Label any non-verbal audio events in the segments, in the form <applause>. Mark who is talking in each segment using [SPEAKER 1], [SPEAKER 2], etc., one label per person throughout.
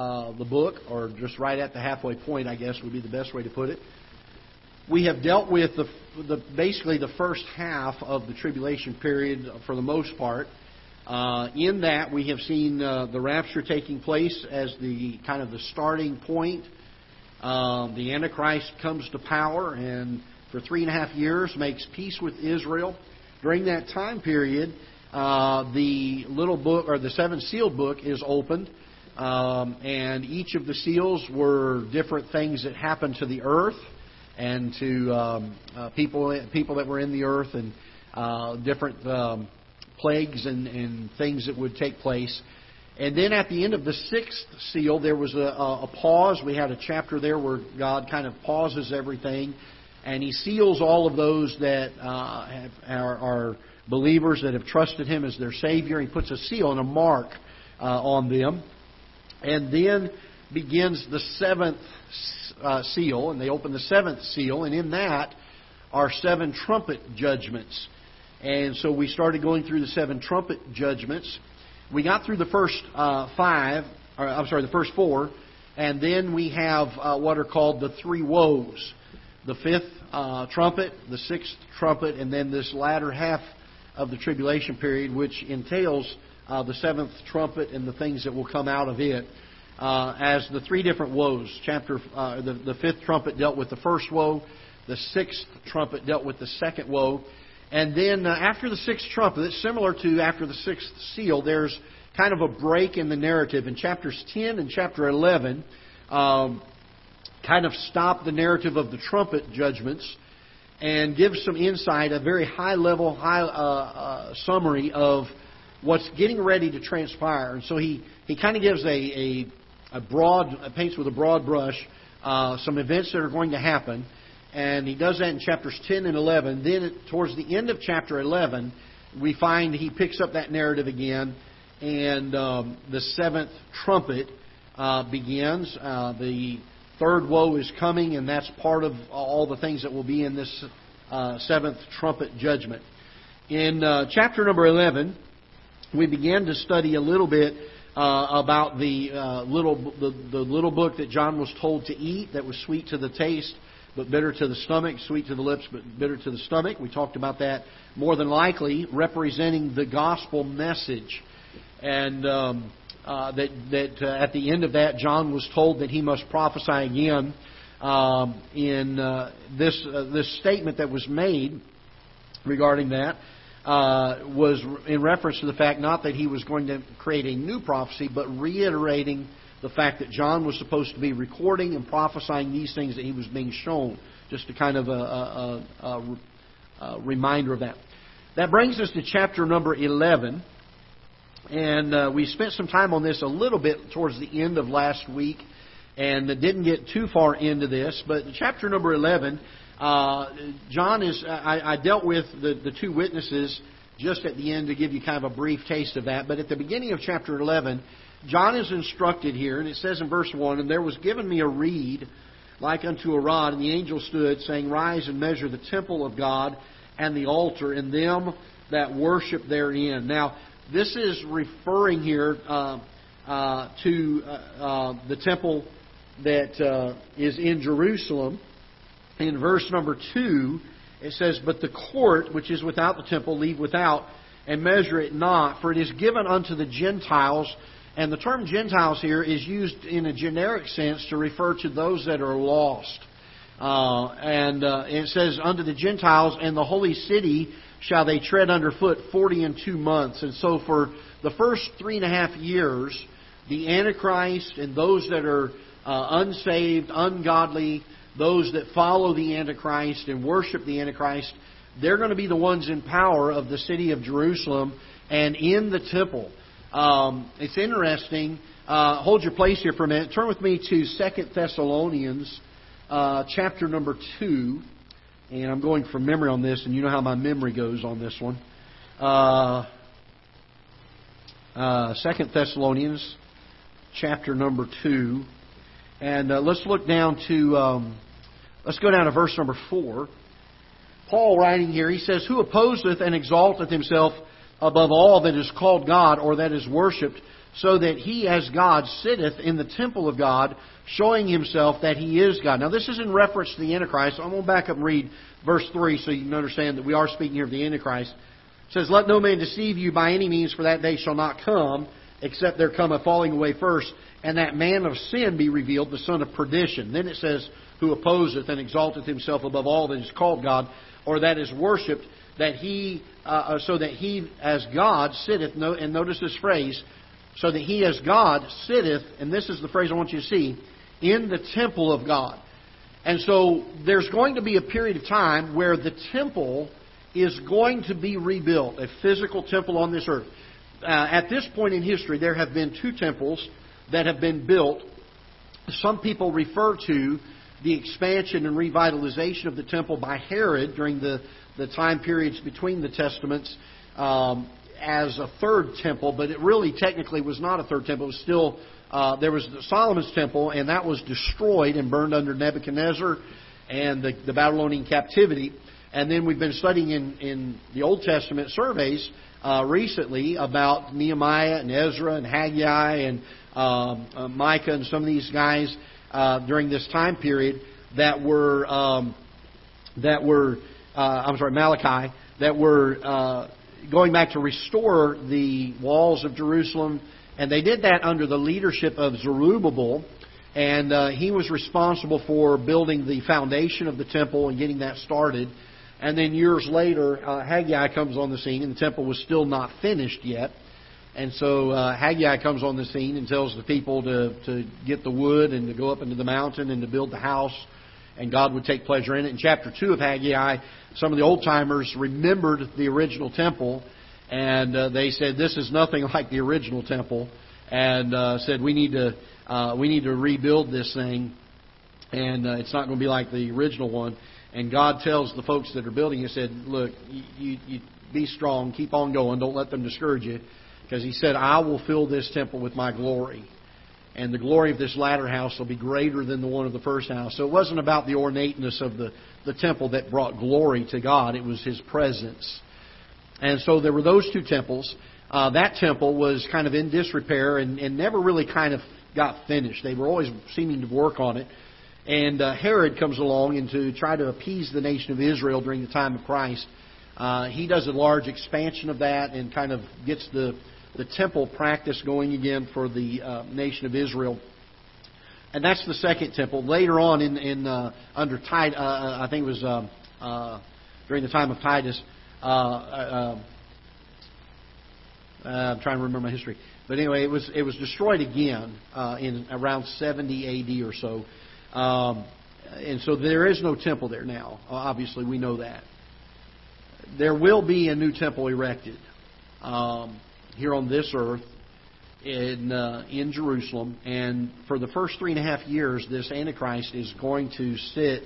[SPEAKER 1] uh, the book, or just right at the halfway point, I guess would be the best way to put it. We have dealt with the, the basically the first half of the tribulation period for the most part. Uh, in that, we have seen uh, the rapture taking place as the kind of the starting point. Um, the Antichrist comes to power and for three and a half years makes peace with Israel. During that time period, uh, the little book or the seven sealed book is opened, um, and each of the seals were different things that happened to the earth and to um, uh, people people that were in the earth and uh, different um, plagues and, and things that would take place. And then at the end of the sixth seal, there was a, a, pause. We had a chapter there where God kind of pauses everything, and He seals all of those that uh, have, are, are believers that have trusted Him as their Savior. He puts a seal and a mark uh, on them. And then begins the seventh uh, seal, and they open the seventh seal, and in that are seven trumpet judgments. And so we started going through the seven trumpet judgments. We got through the first uh, five, or, I'm sorry, the first four, and then we have uh, what are called the three woes the fifth uh, trumpet, the sixth trumpet, and then this latter half of the tribulation period, which entails uh, the seventh trumpet and the things that will come out of it. Uh, as the three different woes. Chapter uh, the, the fifth trumpet dealt with the first woe, the sixth trumpet dealt with the second woe, and then uh, after the sixth trumpet, it's similar to after the sixth seal. There's kind of a break in the narrative in chapters 10 and chapter 11. Um, kind of stop the narrative of the trumpet judgments and give some insight, a very high level, high uh, uh, summary of what's getting ready to transpire. And so he, he kind of gives a, a, a broad, paints with a broad brush uh, some events that are going to happen. And he does that in chapters 10 and 11. Then, towards the end of chapter 11, we find he picks up that narrative again, and um, the seventh trumpet uh, begins. Uh, the third woe is coming, and that's part of all the things that will be in this uh, seventh trumpet judgment. In uh, chapter number 11, we began to study a little bit uh, about the uh, little the, the little book that John was told to eat that was sweet to the taste but bitter to the stomach, sweet to the lips but bitter to the stomach. We talked about that more than likely representing the gospel message, and um, uh, that that uh, at the end of that, John was told that he must prophesy again. Um, in uh, this uh, this statement that was made regarding that uh, was in reference to the fact not that he was going to create a new prophecy, but reiterating the fact that John was supposed to be recording and prophesying these things that he was being shown. Just a kind of a, a, a, a reminder of that. That brings us to chapter number 11. And uh, we spent some time on this a little bit towards the end of last week and didn't get too far into this. But chapter number 11, uh, John is, I, I dealt with the, the two witnesses just at the end to give you kind of a brief taste of that. But at the beginning of chapter 11, John is instructed here, and it says in verse 1 And there was given me a reed like unto a rod, and the angel stood, saying, Rise and measure the temple of God and the altar, and them that worship therein. Now, this is referring here uh, uh, to uh, uh the temple that uh, is in Jerusalem. In verse number 2, it says, But the court which is without the temple leave without, and measure it not, for it is given unto the Gentiles and the term Gentiles here is used in a generic sense to refer to those that are lost. Uh, and uh, it says, Unto the Gentiles and the holy city shall they tread underfoot forty and two months. And so for the first three and a half years, the Antichrist and those that are uh, unsaved, ungodly, those that follow the Antichrist and worship the Antichrist, they're going to be the ones in power of the city of Jerusalem and in the temple. Um, it's interesting. Uh, hold your place here for a minute. Turn with me to Second Thessalonians, uh, chapter number 2. And I'm going from memory on this, and you know how my memory goes on this one. Uh, uh, Second Thessalonians, chapter number 2. And uh, let's look down to, um, let's go down to verse number 4. Paul writing here, he says, Who opposeth and exalteth himself above all that is called God or that is worshipped, so that he as God sitteth in the temple of God, showing himself that he is God. Now this is in reference to the Antichrist. I'm going to back up and read verse 3 so you can understand that we are speaking here of the Antichrist. It says, Let no man deceive you by any means, for that day shall not come, except there come a falling away first, and that man of sin be revealed, the son of perdition. Then it says, Who opposeth and exalteth himself above all that is called God, or that is worshipped, that he, uh, uh so that he as God sitteth, and notice this phrase, so that he as God sitteth, and this is the phrase I want you to see, in the temple of God. And so there's going to be a period of time where the temple is going to be rebuilt, a physical temple on this earth. Uh, at this point in history, there have been two temples that have been built. Some people refer to the expansion and revitalization of the temple by Herod during the, the time periods between the Testaments um, as a third temple, but it really technically was not a third temple. It was still uh, there was Solomon's temple, and that was destroyed and burned under Nebuchadnezzar and the, the Babylonian captivity. And then we've been studying in, in the Old Testament surveys uh, recently about Nehemiah and Ezra and Haggai and um, uh, Micah and some of these guys uh, during this time period that were um, that were uh, I'm sorry Malachi that were uh, going back to restore the walls of Jerusalem and they did that under the leadership of Zerubbabel. And uh, he was responsible for building the foundation of the temple and getting that started. And then years later, uh, Haggai comes on the scene, and the temple was still not finished yet. And so uh, Haggai comes on the scene and tells the people to, to get the wood and to go up into the mountain and to build the house, and God would take pleasure in it. In chapter 2 of Haggai, some of the old timers remembered the original temple and uh, they said this is nothing <laughs> like the original temple, and uh, said we need to uh, we need to rebuild this thing, and uh, it's not going to be like the original one. And God tells the folks that are building, He said, "Look, you, you, be strong, keep on going, don't let them discourage you, because He said, I will fill this temple with My glory." and the glory of this latter house will be greater than the one of the first house. So it wasn't about the ornateness of the, the temple that brought glory to God, it was His presence. And so there were those two temples. Uh, that temple was kind of in disrepair and, and never really kind of got finished. They were always seeming to work on it. And uh, Herod comes along and to try to appease the nation of Israel during the time of Christ. Uh, he does a large expansion of that and kind of gets the, the temple practice going again for the uh, nation of Israel. And that's the second temple. Later on, in, in uh, under Titus, uh, uh, I think it was uh, uh, during the time of Titus, uh, uh, uh, I'm trying to remember my history. But anyway, it was it was destroyed again uh, in around 70 A.D. or so, um, and so there is no temple there now. Obviously, we know that. There will be a new temple erected um, here on this earth in uh, in Jerusalem, and for the first three and a half years, this Antichrist is going to sit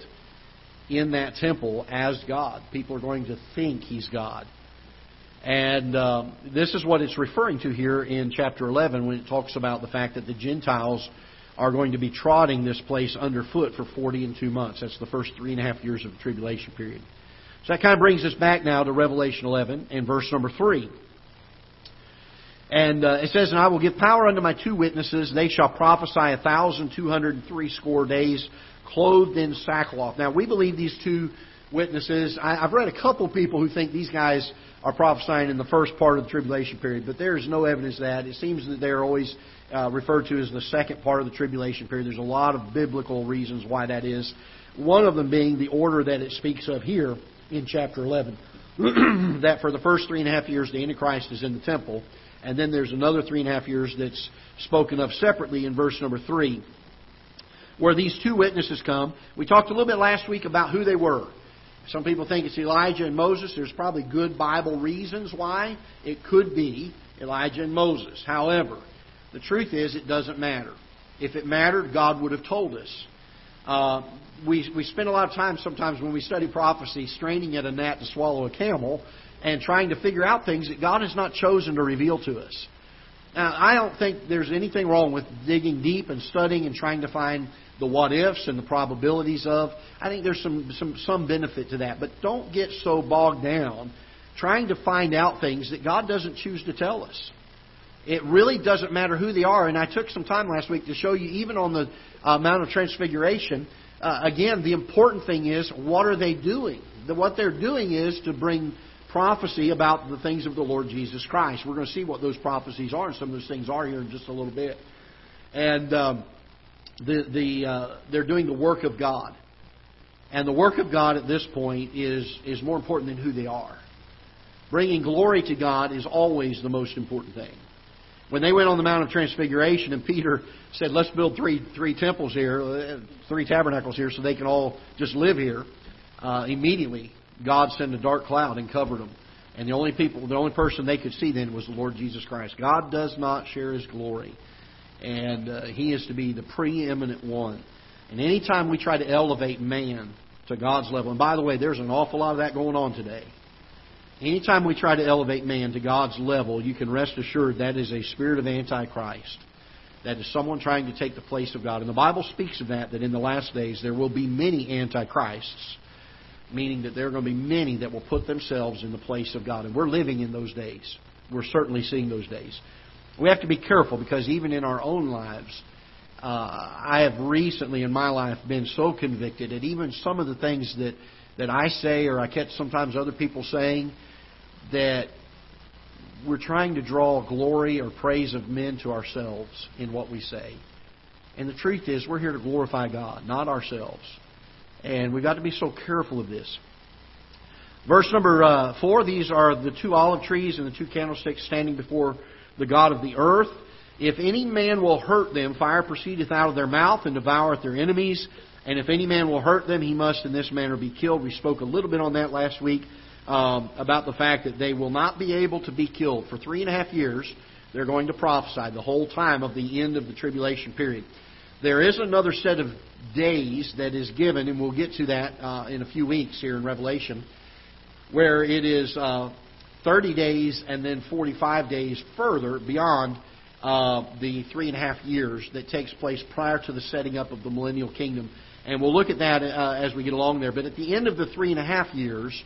[SPEAKER 1] in that temple as God. People are going to think he's God. And uh, this is what it's referring to here in chapter 11 when it talks about the fact that the Gentiles are going to be trotting this place underfoot for 40 and two months. That's the first three and a half years of the tribulation period. So that kind of brings us back now to Revelation 11 and verse number 3. And uh, it says, And I will give power unto my two witnesses. They shall prophesy a thousand two hundred and three score days clothed in sackcloth. Now, we believe these two witnesses. I, have read a couple people who think these guys are prophesying in the first part of the tribulation period, but there is no evidence that. It seems that they're always uh, referred to as the second part of the tribulation period. There's a lot of biblical reasons why that is. One of them being the order that it speaks of here in chapter 11. <clears throat> that for the first three and a half years, the Antichrist is in the temple. And then there's another three and a half years that's spoken of separately in verse number 3 where these two witnesses come. We talked a little bit last week about who they were. Some people think it's Elijah and Moses. There's probably good Bible reasons why it could be Elijah and Moses. However, the truth is it doesn't matter. If it mattered, God would have told us. Uh, we, we spend a lot of time sometimes when we study prophecy straining at a gnat to swallow a camel and trying to figure out things that God has not chosen to reveal to us. Now, I don't think there's anything wrong with digging deep and studying and trying to find the what ifs and the probabilities of. I think there's some, some, some benefit to that. But don't get so bogged down trying to find out things that God doesn't choose to tell us. It really doesn't matter who they are. And I took some time last week to show you, even on the uh, Mount of Transfiguration, uh, again, the important thing is what are they doing? The, what they're doing is to bring prophecy about the things of the Lord Jesus Christ. We're going to see what those prophecies are, and some of those things are here in just a little bit. And um, the the uh, they're doing the work of God, and the work of God at this point is is more important than who they are. Bringing glory to God is always the most important thing. When they went on the Mount of Transfiguration, and Peter said, "Let's build three three temples here, uh, three tabernacles here, so they can all just live here," uh, immediately God sent a dark cloud and covered them. And the only people, the only person they could see then was the Lord Jesus Christ. God does not share His glory, and uh, He is to be the preeminent one. And anytime we try to elevate man to God's level, and by the way, there's an awful lot of that going on today. Anytime we try to elevate man to God's level, you can rest assured that is a spirit of Antichrist. That is someone trying to take the place of God. And the Bible speaks of that, that in the last days there will be many Antichrists meaning that there are going to be many that will put themselves in the place of God. And we're living in those days. We're certainly seeing those days. We have to be careful because even in our own lives, uh, I have recently in my life been so convicted that even some of the things that, that I say or I catch sometimes other people saying that we're trying to draw glory or praise of men to ourselves in what we say. And the truth is, we're here to glorify God, not ourselves. And we've got to be so careful of this. Verse number uh, 4 these are the two olive trees and the two candlesticks standing before the God of the earth. If any man will hurt them, fire proceedeth out of their mouth and devoureth their enemies. And if any man will hurt them, he must in this manner be killed. We spoke a little bit on that last week um, about the fact that they will not be able to be killed. For three and a half years, they're going to prophesy the whole time of the end of the tribulation period. There is another set of days that is given, and we'll get to that uh, in a few weeks here in Revelation, where it is uh, 30 days and then 45 days further beyond uh, the three and a half years that takes place prior to the setting up of the millennial kingdom. And we'll look at that uh, as we get along there. But at the end of the three and a half years,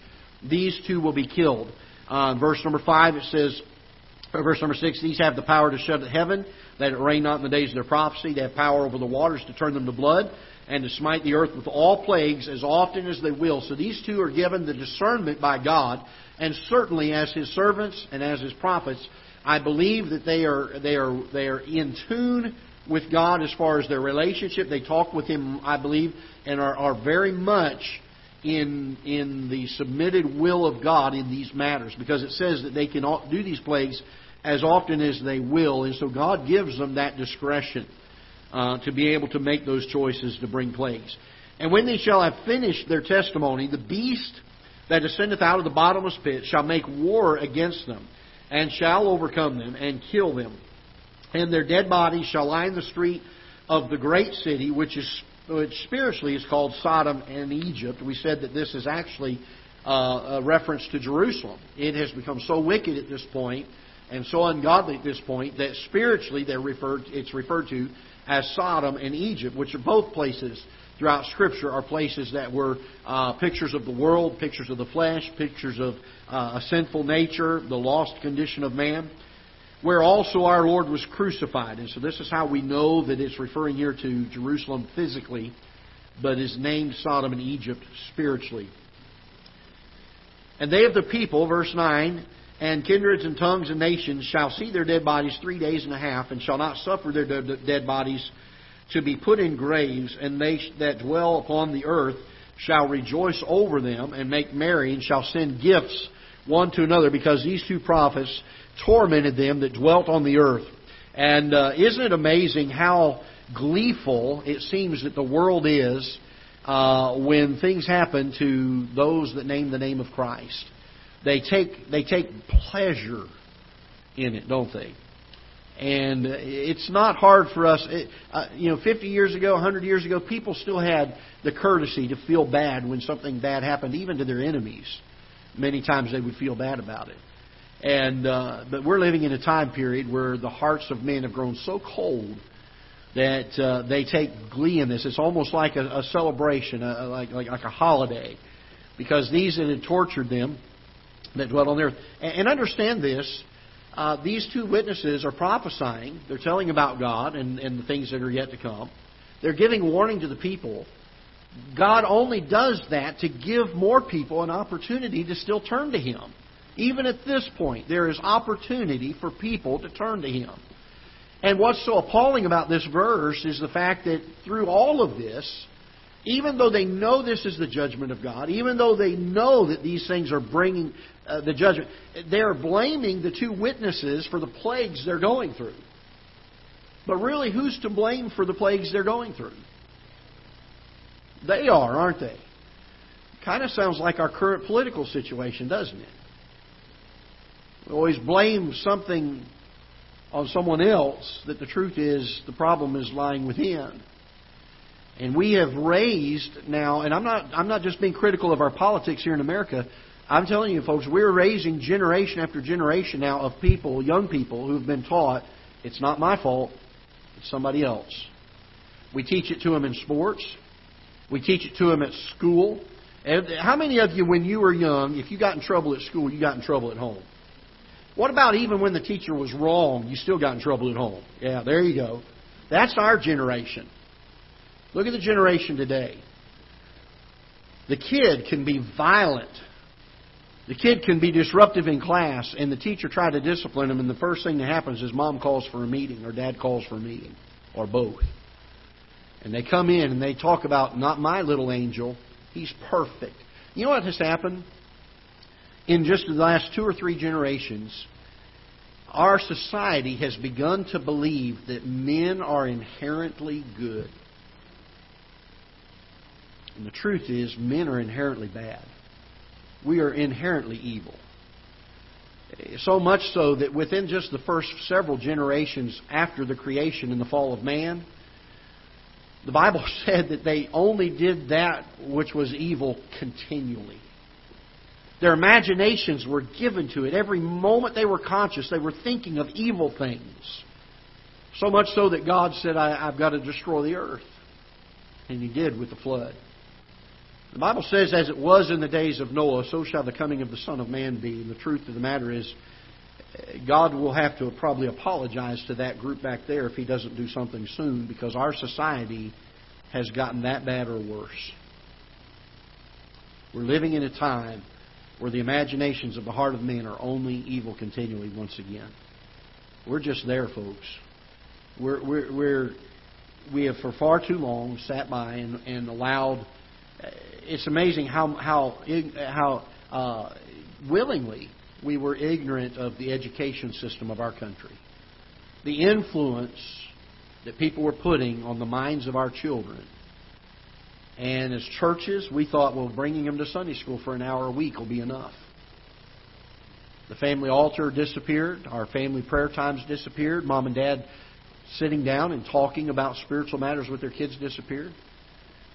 [SPEAKER 1] these two will be killed. Uh, verse number 5, it says, verse number 6, these have the power to shut the heaven that it rain not in the days of their prophecy. They have power over the waters to turn them to blood and to smite the earth with all plagues as often as they will. So these two are given the discernment by God, and certainly as His servants and as His prophets, I believe that they are they are they are in tune with God as far as their relationship. They talk with Him, I believe, and are, are very much in in the submitted will of God in these matters because it says that they can do these plagues as often as they will. And so God gives them that discretion uh, to be able to make those choices to bring plagues. And when they shall have finished their testimony, the beast that ascendeth out of the bottomless pit shall make war against them, and shall overcome them, and kill them. And their dead bodies shall lie in the street of the great city, which is which spiritually is called Sodom and Egypt. We said that this is actually uh, a reference to Jerusalem. It has become so wicked at this point and so ungodly at this point that spiritually they're referred, it's referred to as Sodom and Egypt, which are both places throughout Scripture are places that were uh, pictures of the world, pictures of the flesh, pictures of uh, a sinful nature, the lost condition of man, where also our Lord was crucified. And so this is how we know that it's referring here to Jerusalem physically, but is named Sodom and Egypt spiritually. And they of the people, verse 9, and kindreds and tongues and nations shall see their dead bodies three days and a half, and shall not suffer their dead bodies to be put in graves, and they that dwell upon the earth shall rejoice over them, and make merry, and shall send gifts one to another, because these two prophets tormented them that dwelt on the earth. And uh, isn't it amazing how gleeful it seems that the world is uh, when things happen to those that name the name of Christ? They take they take pleasure in it, don't they? And it's not hard for us. It, uh, you know, 50 years ago, 100 years ago, people still had the courtesy to feel bad when something bad happened, even to their enemies. Many times they would feel bad about it. And uh, but we're living in a time period where the hearts of men have grown so cold that uh, they take glee in this. It's almost like a, a celebration, a, like, like like a holiday, because these that had tortured them that dwelt on the earth. And understand this uh, these two witnesses are prophesying. They're telling about God and, and the things that are yet to come. They're giving warning to the people. God only does that to give more people an opportunity to still turn to Him. Even at this point, there is opportunity for people to turn to Him. And what's so appalling about this verse is the fact that through all of this, even though they know this is the judgment of God, even though they know that these things are bringing uh, the judgment, they're blaming the two witnesses for the plagues they're going through. But really, who's to blame for the plagues they're going through? They are, aren't they? Kind of sounds like our current political situation, doesn't it? We always blame something on someone else that the truth is the problem is lying within. And we have raised now, and I'm not, I'm not just being critical of our politics here in America. I'm telling you, folks, we're raising generation after generation now of people, young people, who've been taught it's not my fault, it's somebody else. We teach it to them in sports. We teach it to them at school. How many of you, when you were young, if you got in trouble at school, you got in trouble at home? What about even when the teacher was wrong, you still got in trouble at home? Yeah, there you go. That's our generation. Look at the generation today. The kid can be violent. The kid can be disruptive in class, and the teacher try to discipline him, and the first thing that happens is mom calls for a meeting, or dad calls for a meeting, or both. And they come in and they talk about, not my little angel, he's perfect. You know what has happened? In just the last two or three generations, our society has begun to believe that men are inherently good. And the truth is, men are inherently bad. We are inherently evil. So much so that within just the first several generations after the creation and the fall of man, the Bible <laughs> said that they only did that which was evil continually. Their imaginations were given to it. Every moment they were conscious, they were thinking of evil things. So much so that God said, I, have got to destroy the earth. And He did with the flood. The Bible says, as it was in the days of Noah, so shall the coming of the Son of Man be. And the truth of the matter is, God will have to probably apologize to that group back there if He doesn't do something soon because our society has gotten that bad or worse. We're living in a time where the imaginations of the heart of men are only evil continually once again. We're just there, folks. We're, we're, we're, we have for far too long sat by and, and allowed. It's amazing how how how uh, willingly we were ignorant of the education system of our country. The influence that people were putting on the minds of our children. And as churches, we thought, well, bringing them to Sunday school for an hour a week will be enough. The family altar disappeared. Our family prayer times disappeared. Mom and dad sitting down and talking about spiritual matters with their kids disappeared.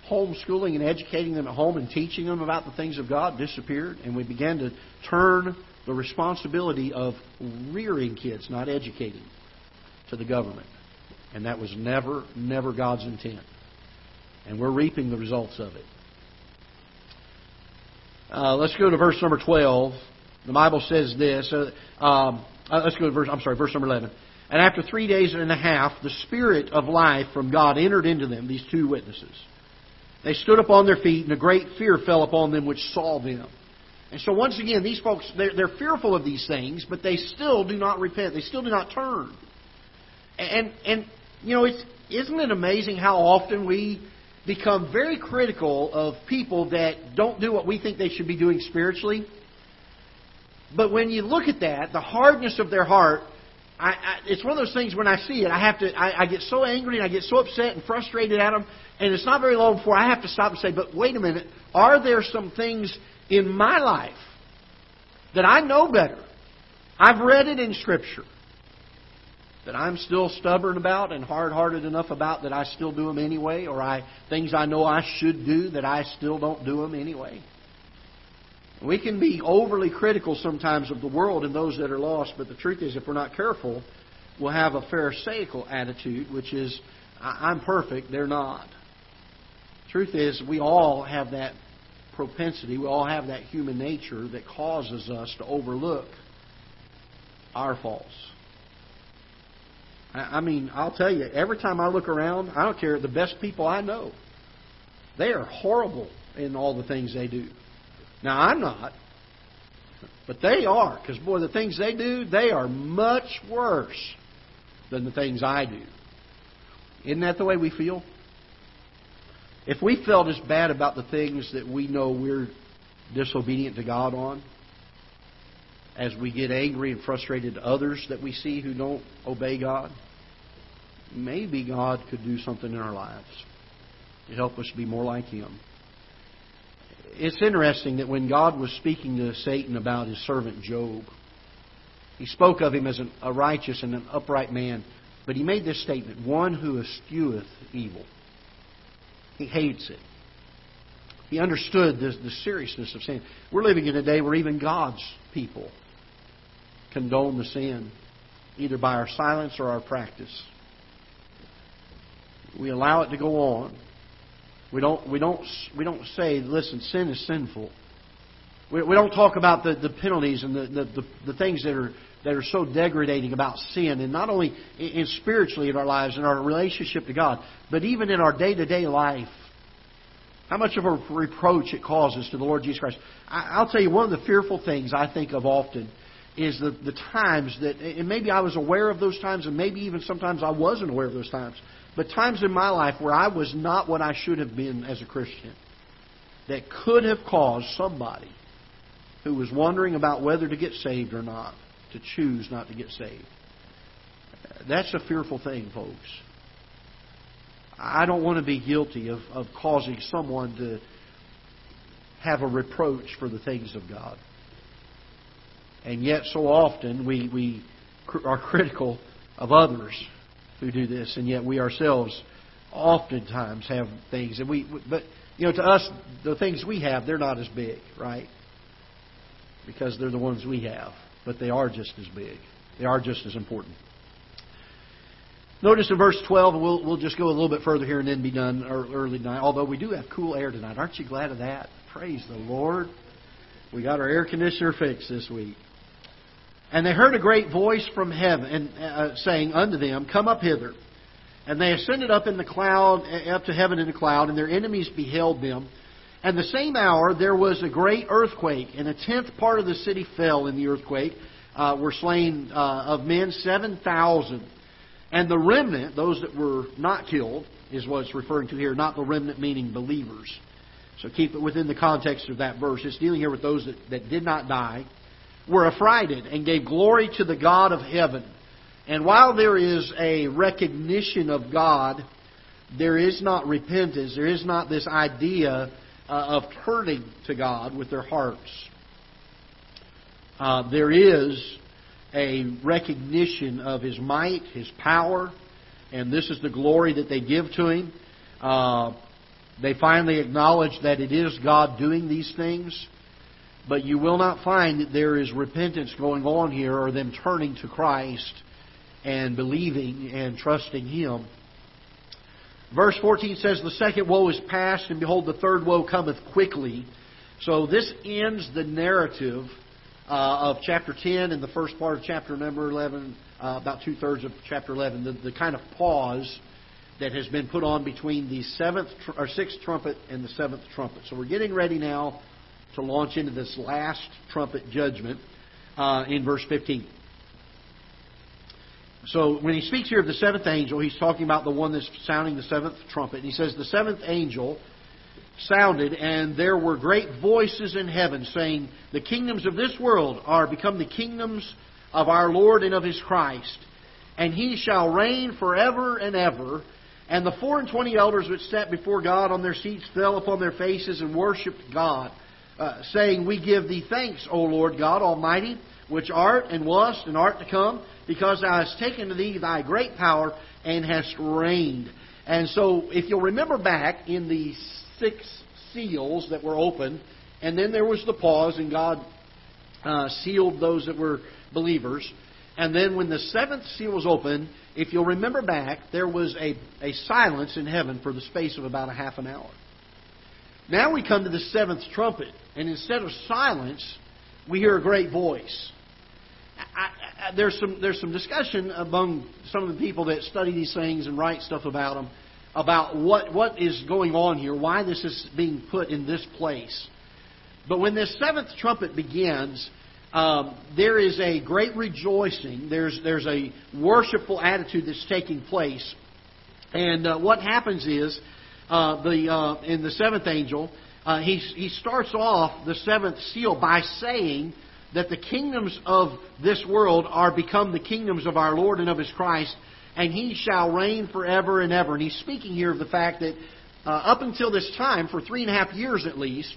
[SPEAKER 1] Homeschooling and educating them at home and teaching them about the things of God disappeared. And we began to turn the responsibility of rearing kids, not educating, to the government. And that was never, never God's intent. And we're reaping the results of it. Uh, let's go to verse number 12. The Bible says this. Uh, um, uh, let's go to verse, I'm sorry, verse number 11. And after three days and a half, the Spirit of life from God entered into them, these two witnesses. They stood up on their feet, and a great fear fell upon them which saw them. And so once again, these folks, they're, they're fearful of these things, but they still do not repent. They still do not turn. And, and you know, it's, isn't it amazing how often we become very critical of people that don't do what we think they should be doing spiritually? But when you look at that, the hardness of their heart, I, I, it's one of those things when I see it, I have to, I, I get so angry and I get so upset and frustrated at them, and it's not very long before I have to stop and say, but wait a minute, are there some things in my life that I know better. I've read it in Scripture. That I'm still stubborn about and hard hearted enough about that I still do them anyway, or I things I know I should do that I still don't do them anyway. We can be overly critical sometimes of the world and those that are lost, but the truth is, if we're not careful, we'll have a Pharisaical attitude, which is, I'm perfect, they're not. Truth is, we all have that propensity, we all have that human nature that causes us to overlook our faults. I mean, I'll tell you, every time I look around, I don't care, the best people I know, they are horrible in all the things they do. Now, I'm not, but they are, because, boy, the things they do, they are much worse than the things I do. Isn't that the way we feel? If we felt as bad about the things that we know we're disobedient to God on, as we get angry and frustrated at others that we see who don't obey God, maybe God could do something in our lives to help us be more like Him. It's interesting that when God was speaking to Satan about his servant Job, he spoke of him as an, a righteous and an upright man, but he made this statement one who escheweth evil. He hates it. He understood the, the seriousness of sin. We're living in a day where even God's people condone the sin, either by our silence or our practice. We allow it to go on. We don't, we don't, we don't say, listen, sin is sinful. We, don't talk about the, the penalties and the, the, the, the things that are, that are so degrading about sin, and not only in, in spiritually in our lives, in our relationship to God, but even in our day to day life. How much of a reproach it causes to the Lord Jesus Christ. I, I'll tell you, one of the fearful things I think of often is the, the times that, and maybe I was aware of those times, and maybe even sometimes I wasn't aware of those times, but times in my life where I was not what I should have been as a Christian that could have caused somebody who was wondering about whether to get saved or not to choose not to get saved. That's a fearful thing, folks. I don't want to be guilty of, of causing someone to have a reproach for the things of God. And yet, so often, we, we are critical of others who do this, and yet we ourselves oftentimes have things. And we, but you know, to us, the things we have, they're not as big, right? Because they're the ones we have, but they are just as big. They are just as important. Notice in verse 12, we'll, we'll just go a little bit further here and then be done early tonight. Although we do have cool air tonight. Aren't you glad of that? Praise the Lord. We got our air conditioner fixed this week. And they heard a great voice from heaven uh, saying unto them, Come up hither. And they ascended up in the cloud, uh, up to heaven in the cloud, and their enemies beheld them. And the same hour there was a great earthquake, and a tenth part of the city fell in the earthquake. Uh, were slain uh, of men seven thousand, and the remnant, those that were not killed, is what it's referring to here. Not the remnant meaning believers. So keep it within the context of that verse. It's dealing here with those that, that did not die were affrighted and gave glory to the God of heaven. And while there is a recognition of God, there is not repentance. There is not this idea uh, of turning to God with their hearts. Uh, there is a recognition of His might, His power, and this is the glory that they give to Him. Uh, they finally acknowledge that it is God doing these things. But you will not find that there is repentance going on here or them turning to Christ and believing and trusting Him. Verse 14 says, The second woe is past, and behold, the third woe cometh quickly. So this ends the narrative uh, of chapter 10 and the first part of chapter number 11, uh, about two thirds of chapter 11, the, the, kind of pause that has been put on between the seventh or sixth trumpet and the seventh trumpet. So we're getting ready now to launch into this last trumpet judgment uh, in verse 15. So when he speaks here of the seventh angel, he's talking about the one that's sounding the seventh trumpet. And he says, The seventh angel sounded, and there were great voices in heaven saying, The kingdoms of this world are become the kingdoms of our Lord and of his Christ, and he shall reign forever and ever. And the four and twenty elders which sat before God on their seats fell upon their faces and worshipped God uh, saying, We give thee thanks, O Lord God Almighty, which art and wast and art to come, because thou hast taken to thee thy great power and hast reigned. And so, if you'll remember back in the six seals that were opened, and then there was the pause, and God uh, sealed those that were believers. And then when the seventh seal was opened, if you'll remember back, there was a, a silence in heaven for the space of about a half an hour. Now we come to the seventh trumpet, and instead of silence, we hear a great voice. I, uh, there's some there's some discussion among some of the people that study these things and write stuff about them about what what is going on here, why this is being put in this place. But when this seventh trumpet begins, um, there is a great rejoicing. There's there's a worshipful attitude that's taking place, and uh, what happens is uh, the uh, in the seventh angel uh, he he starts off the seventh seal by saying that the kingdoms of this world are become the kingdoms of our Lord and of His Christ, and He shall reign forever and ever. And he's speaking here of the fact that uh, up until this time, for three and a half years at least,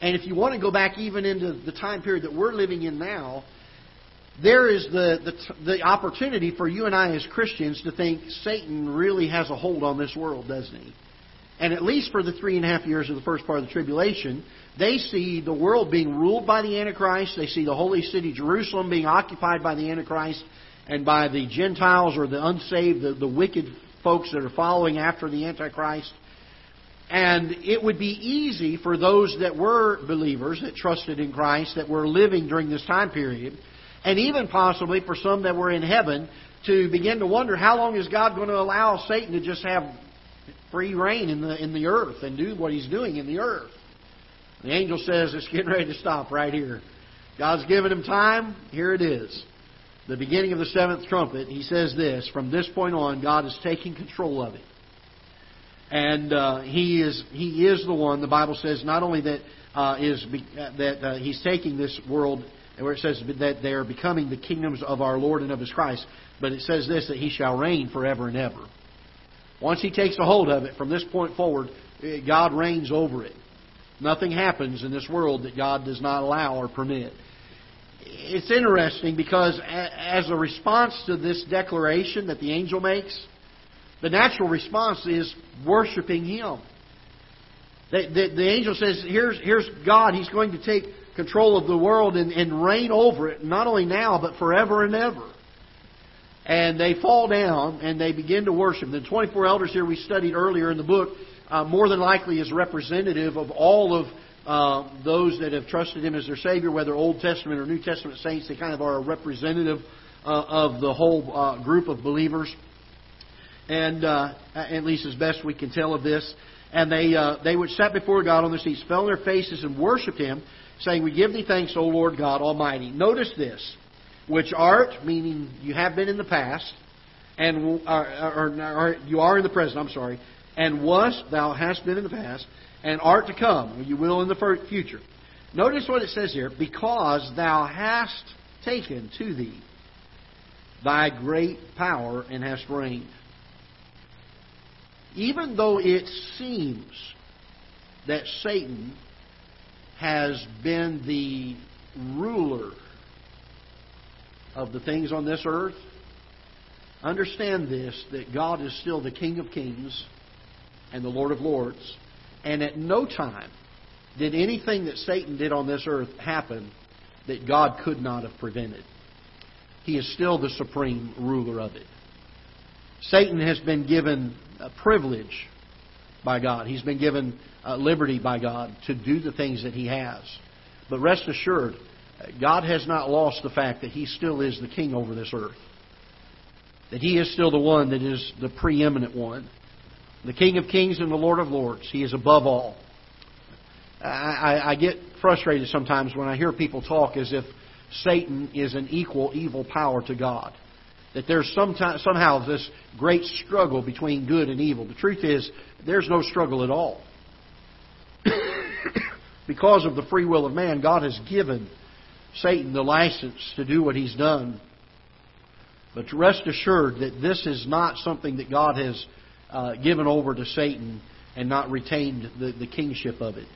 [SPEAKER 1] and if you want to go back even into the time period that we're living in now, there is the, the, the opportunity for you and I as Christians to think Satan really has a hold on this world, doesn't he? And at least for the three and a half years of the first part of the tribulation, they see the world being ruled by the Antichrist. They see the holy city Jerusalem being occupied by the Antichrist and by the Gentiles or the unsaved, the, the wicked folks that are following after the Antichrist. And it would be easy for those that were believers, that trusted in Christ, that were living during this time period, and even possibly for some that were in heaven, to begin to wonder how long is God going to allow Satan to just have free reign in the in the earth and do what he's doing in the earth. The angel says it's getting ready to stop right here. God's given him time. Here it is. The beginning of the seventh trumpet. He says this: From this point on, God is taking control of it, and uh, he is he is the one. The Bible says not only that uh, is that uh, he's taking this world where it says that they are becoming the kingdoms of our Lord and of His Christ, but it says this that He shall reign forever and ever. Once He takes a hold of it, from this point forward, God reigns over it. Nothing happens in this world that God does not allow or permit. It's interesting because as a response to this declaration that the angel makes, the natural response is worshiping Him. The, the, the angel says, here's, here's God. He's going to take control of the world and, and reign over it, not only now, but forever and ever. And they fall down and they begin to worship. The 24 elders here we studied earlier in the book, uh, more than likely is representative of all of uh, those that have trusted Him as their Savior, whether Old Testament or New Testament saints. They kind of are a representative uh, of the whole uh, group of believers. And uh, at least as best we can tell of this. And they, uh, they which sat before God on their seats fell on their faces and worshipped Him saying, We give thee thanks, O Lord God Almighty. Notice this, which art, meaning you have been in the past, and or, or, or you are in the present, I'm sorry, and was, thou hast been in the past, and art to come, you will in the future. Notice what it says here, because thou hast taken to thee thy great power and hast reigned. Even though it seems that Satan has been the ruler of the things on this earth, understand this that God is still the King of kings and the Lord of lords. And at no time did anything that Satan did on this earth happen that God could not have prevented. He is still the supreme ruler of it. Satan has been given a privilege by God. He's been given uh, liberty by God to do the things that He has. But rest assured, God has not lost the fact that He still is the King over this earth. That He is still the one that is the preeminent one. The King of kings and the Lord of lords. He is above all. I, I, I get frustrated sometimes when I hear people talk as if Satan is an equal evil power to God that there's somehow this great struggle between good and evil. The truth is, there's no struggle at all. <coughs> because of the free will of man, God has given Satan the license to do what he's done. But rest assured that this is not something that God has uh, given over to Satan and not retained the, the kingship of it.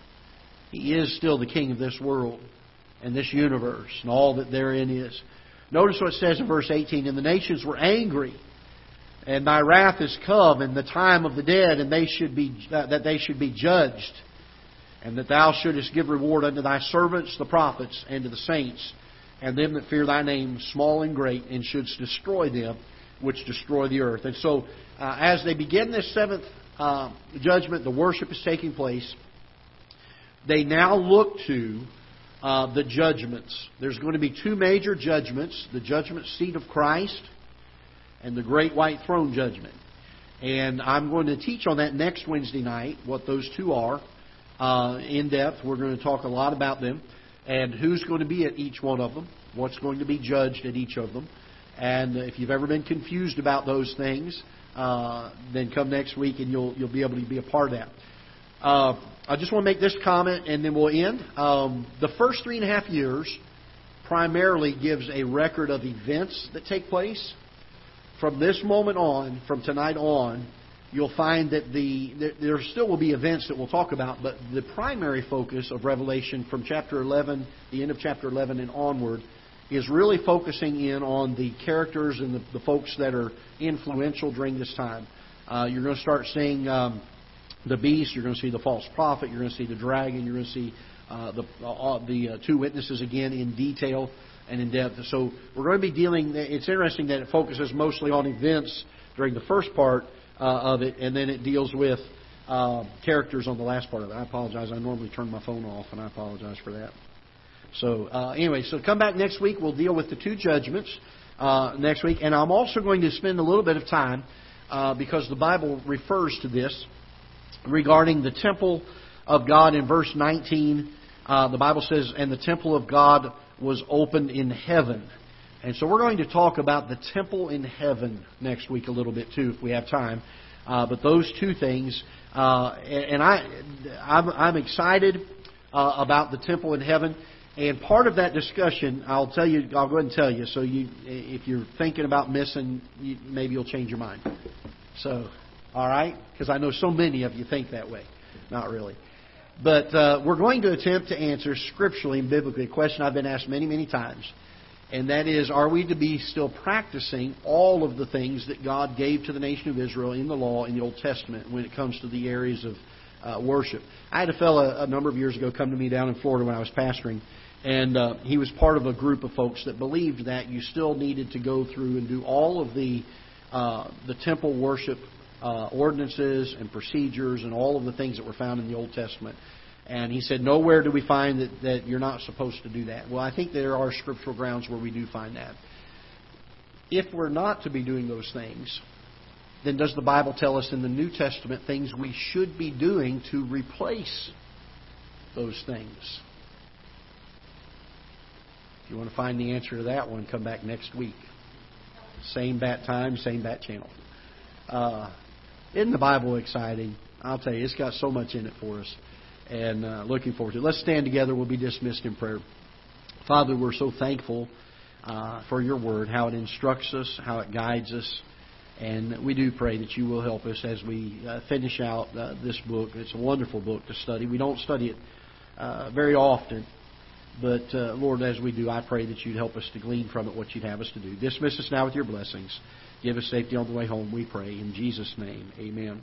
[SPEAKER 1] He is still the king of this world and this universe and all that therein is. Notice what it says in verse 18 And the nations were angry, and thy wrath is come, and the time of the dead, and they should be, uh, that they should be judged, and that thou shouldest give reward unto thy servants, the prophets, and to the saints, and them that fear thy name, small and great, and shouldst destroy them which destroy the earth. And so, uh, as they begin this seventh uh, judgment, the worship is taking place. They now look to uh, the judgments. There's going to be two major judgments the judgment seat of Christ and the great white throne judgment. And I'm going to teach on that next Wednesday night, what those two are, uh, in depth. We're going to talk a lot about them and who's going to be at each one of them, what's going to be judged at each of them. And if you've ever been confused about those things, uh, then come next week and you'll you'll be able to be a part of that. Uh, I just want to make this comment and then we'll end. Um, the first three and a half years primarily gives a record of events that take place. From this moment on, from tonight on, you'll find that the there still will be events that we'll talk about, but the primary focus of Revelation from chapter 11, the end of chapter 11 and onward, is really focusing in on the characters and the, the folks that are influential during this time. Uh, you're going to start seeing um, the beast. You're going to see the false prophet. You're going to see the dragon. You're going to see uh, the uh, the uh, two witnesses again in detail and in depth. So we're going to be dealing. It's interesting that it focuses mostly on events during the first part uh, of it, and then it deals with uh, characters on the last part of it. I apologize. I normally turn my phone off, and I apologize for that. So uh, anyway, so come back next week. We'll deal with the two judgments uh, next week, and I'm also going to spend a little bit of time uh, because the Bible refers to this regarding the temple of God in verse 19. Uh, the Bible says, "And the temple of God was opened in heaven." And so we're going to talk about the temple in heaven next week a little bit too, if we have time. Uh, but those two things, uh, and I, I'm, I'm excited uh, about the temple in heaven. And part of that discussion, I'll tell you, I'll go ahead and tell you. So you, if you're thinking about missing, you, maybe you'll change your mind. So, all right, because I know so many of you think that way. Not really. But uh, we're going to attempt to answer scripturally and biblically a question I've been asked many, many times and that is, are we to be still practicing all of the things that God gave to the nation of Israel in the law in the Old Testament when it comes to the areas of uh, worship? I had a fellow a number of years ago come to me down in Florida when I was pastoring, and uh, he was part of a group of folks that believed that you still needed to go through and do all of the uh, the temple worship uh, ordinances and procedures and all of the things that were found in the Old Testament. And he said, Nowhere do we find that, that you're not supposed to do that. Well, I think there are scriptural grounds where we do find that. If we're not to be doing those things, then does the Bible tell us in the New Testament things we should be doing to replace those things? If you want to find the answer to that one, come back next week. Same bat time, same bat channel. Uh, isn't the Bible exciting? I'll tell you, it's got so much in it for us and uh, looking forward to it. Let's stand together. We'll be dismissed in prayer. Father, we're so thankful uh, for your word, how it instructs us, how it guides us. And we do pray that you will help us as we uh, finish out uh, this book. It's a wonderful book to study. We don't study it uh, very often, but uh, Lord, as we do, I pray that you'd help us to glean from it what you'd have us to do. Dismiss us now with your blessings. Give us safety on the way home, we pray. In Jesus' name, amen.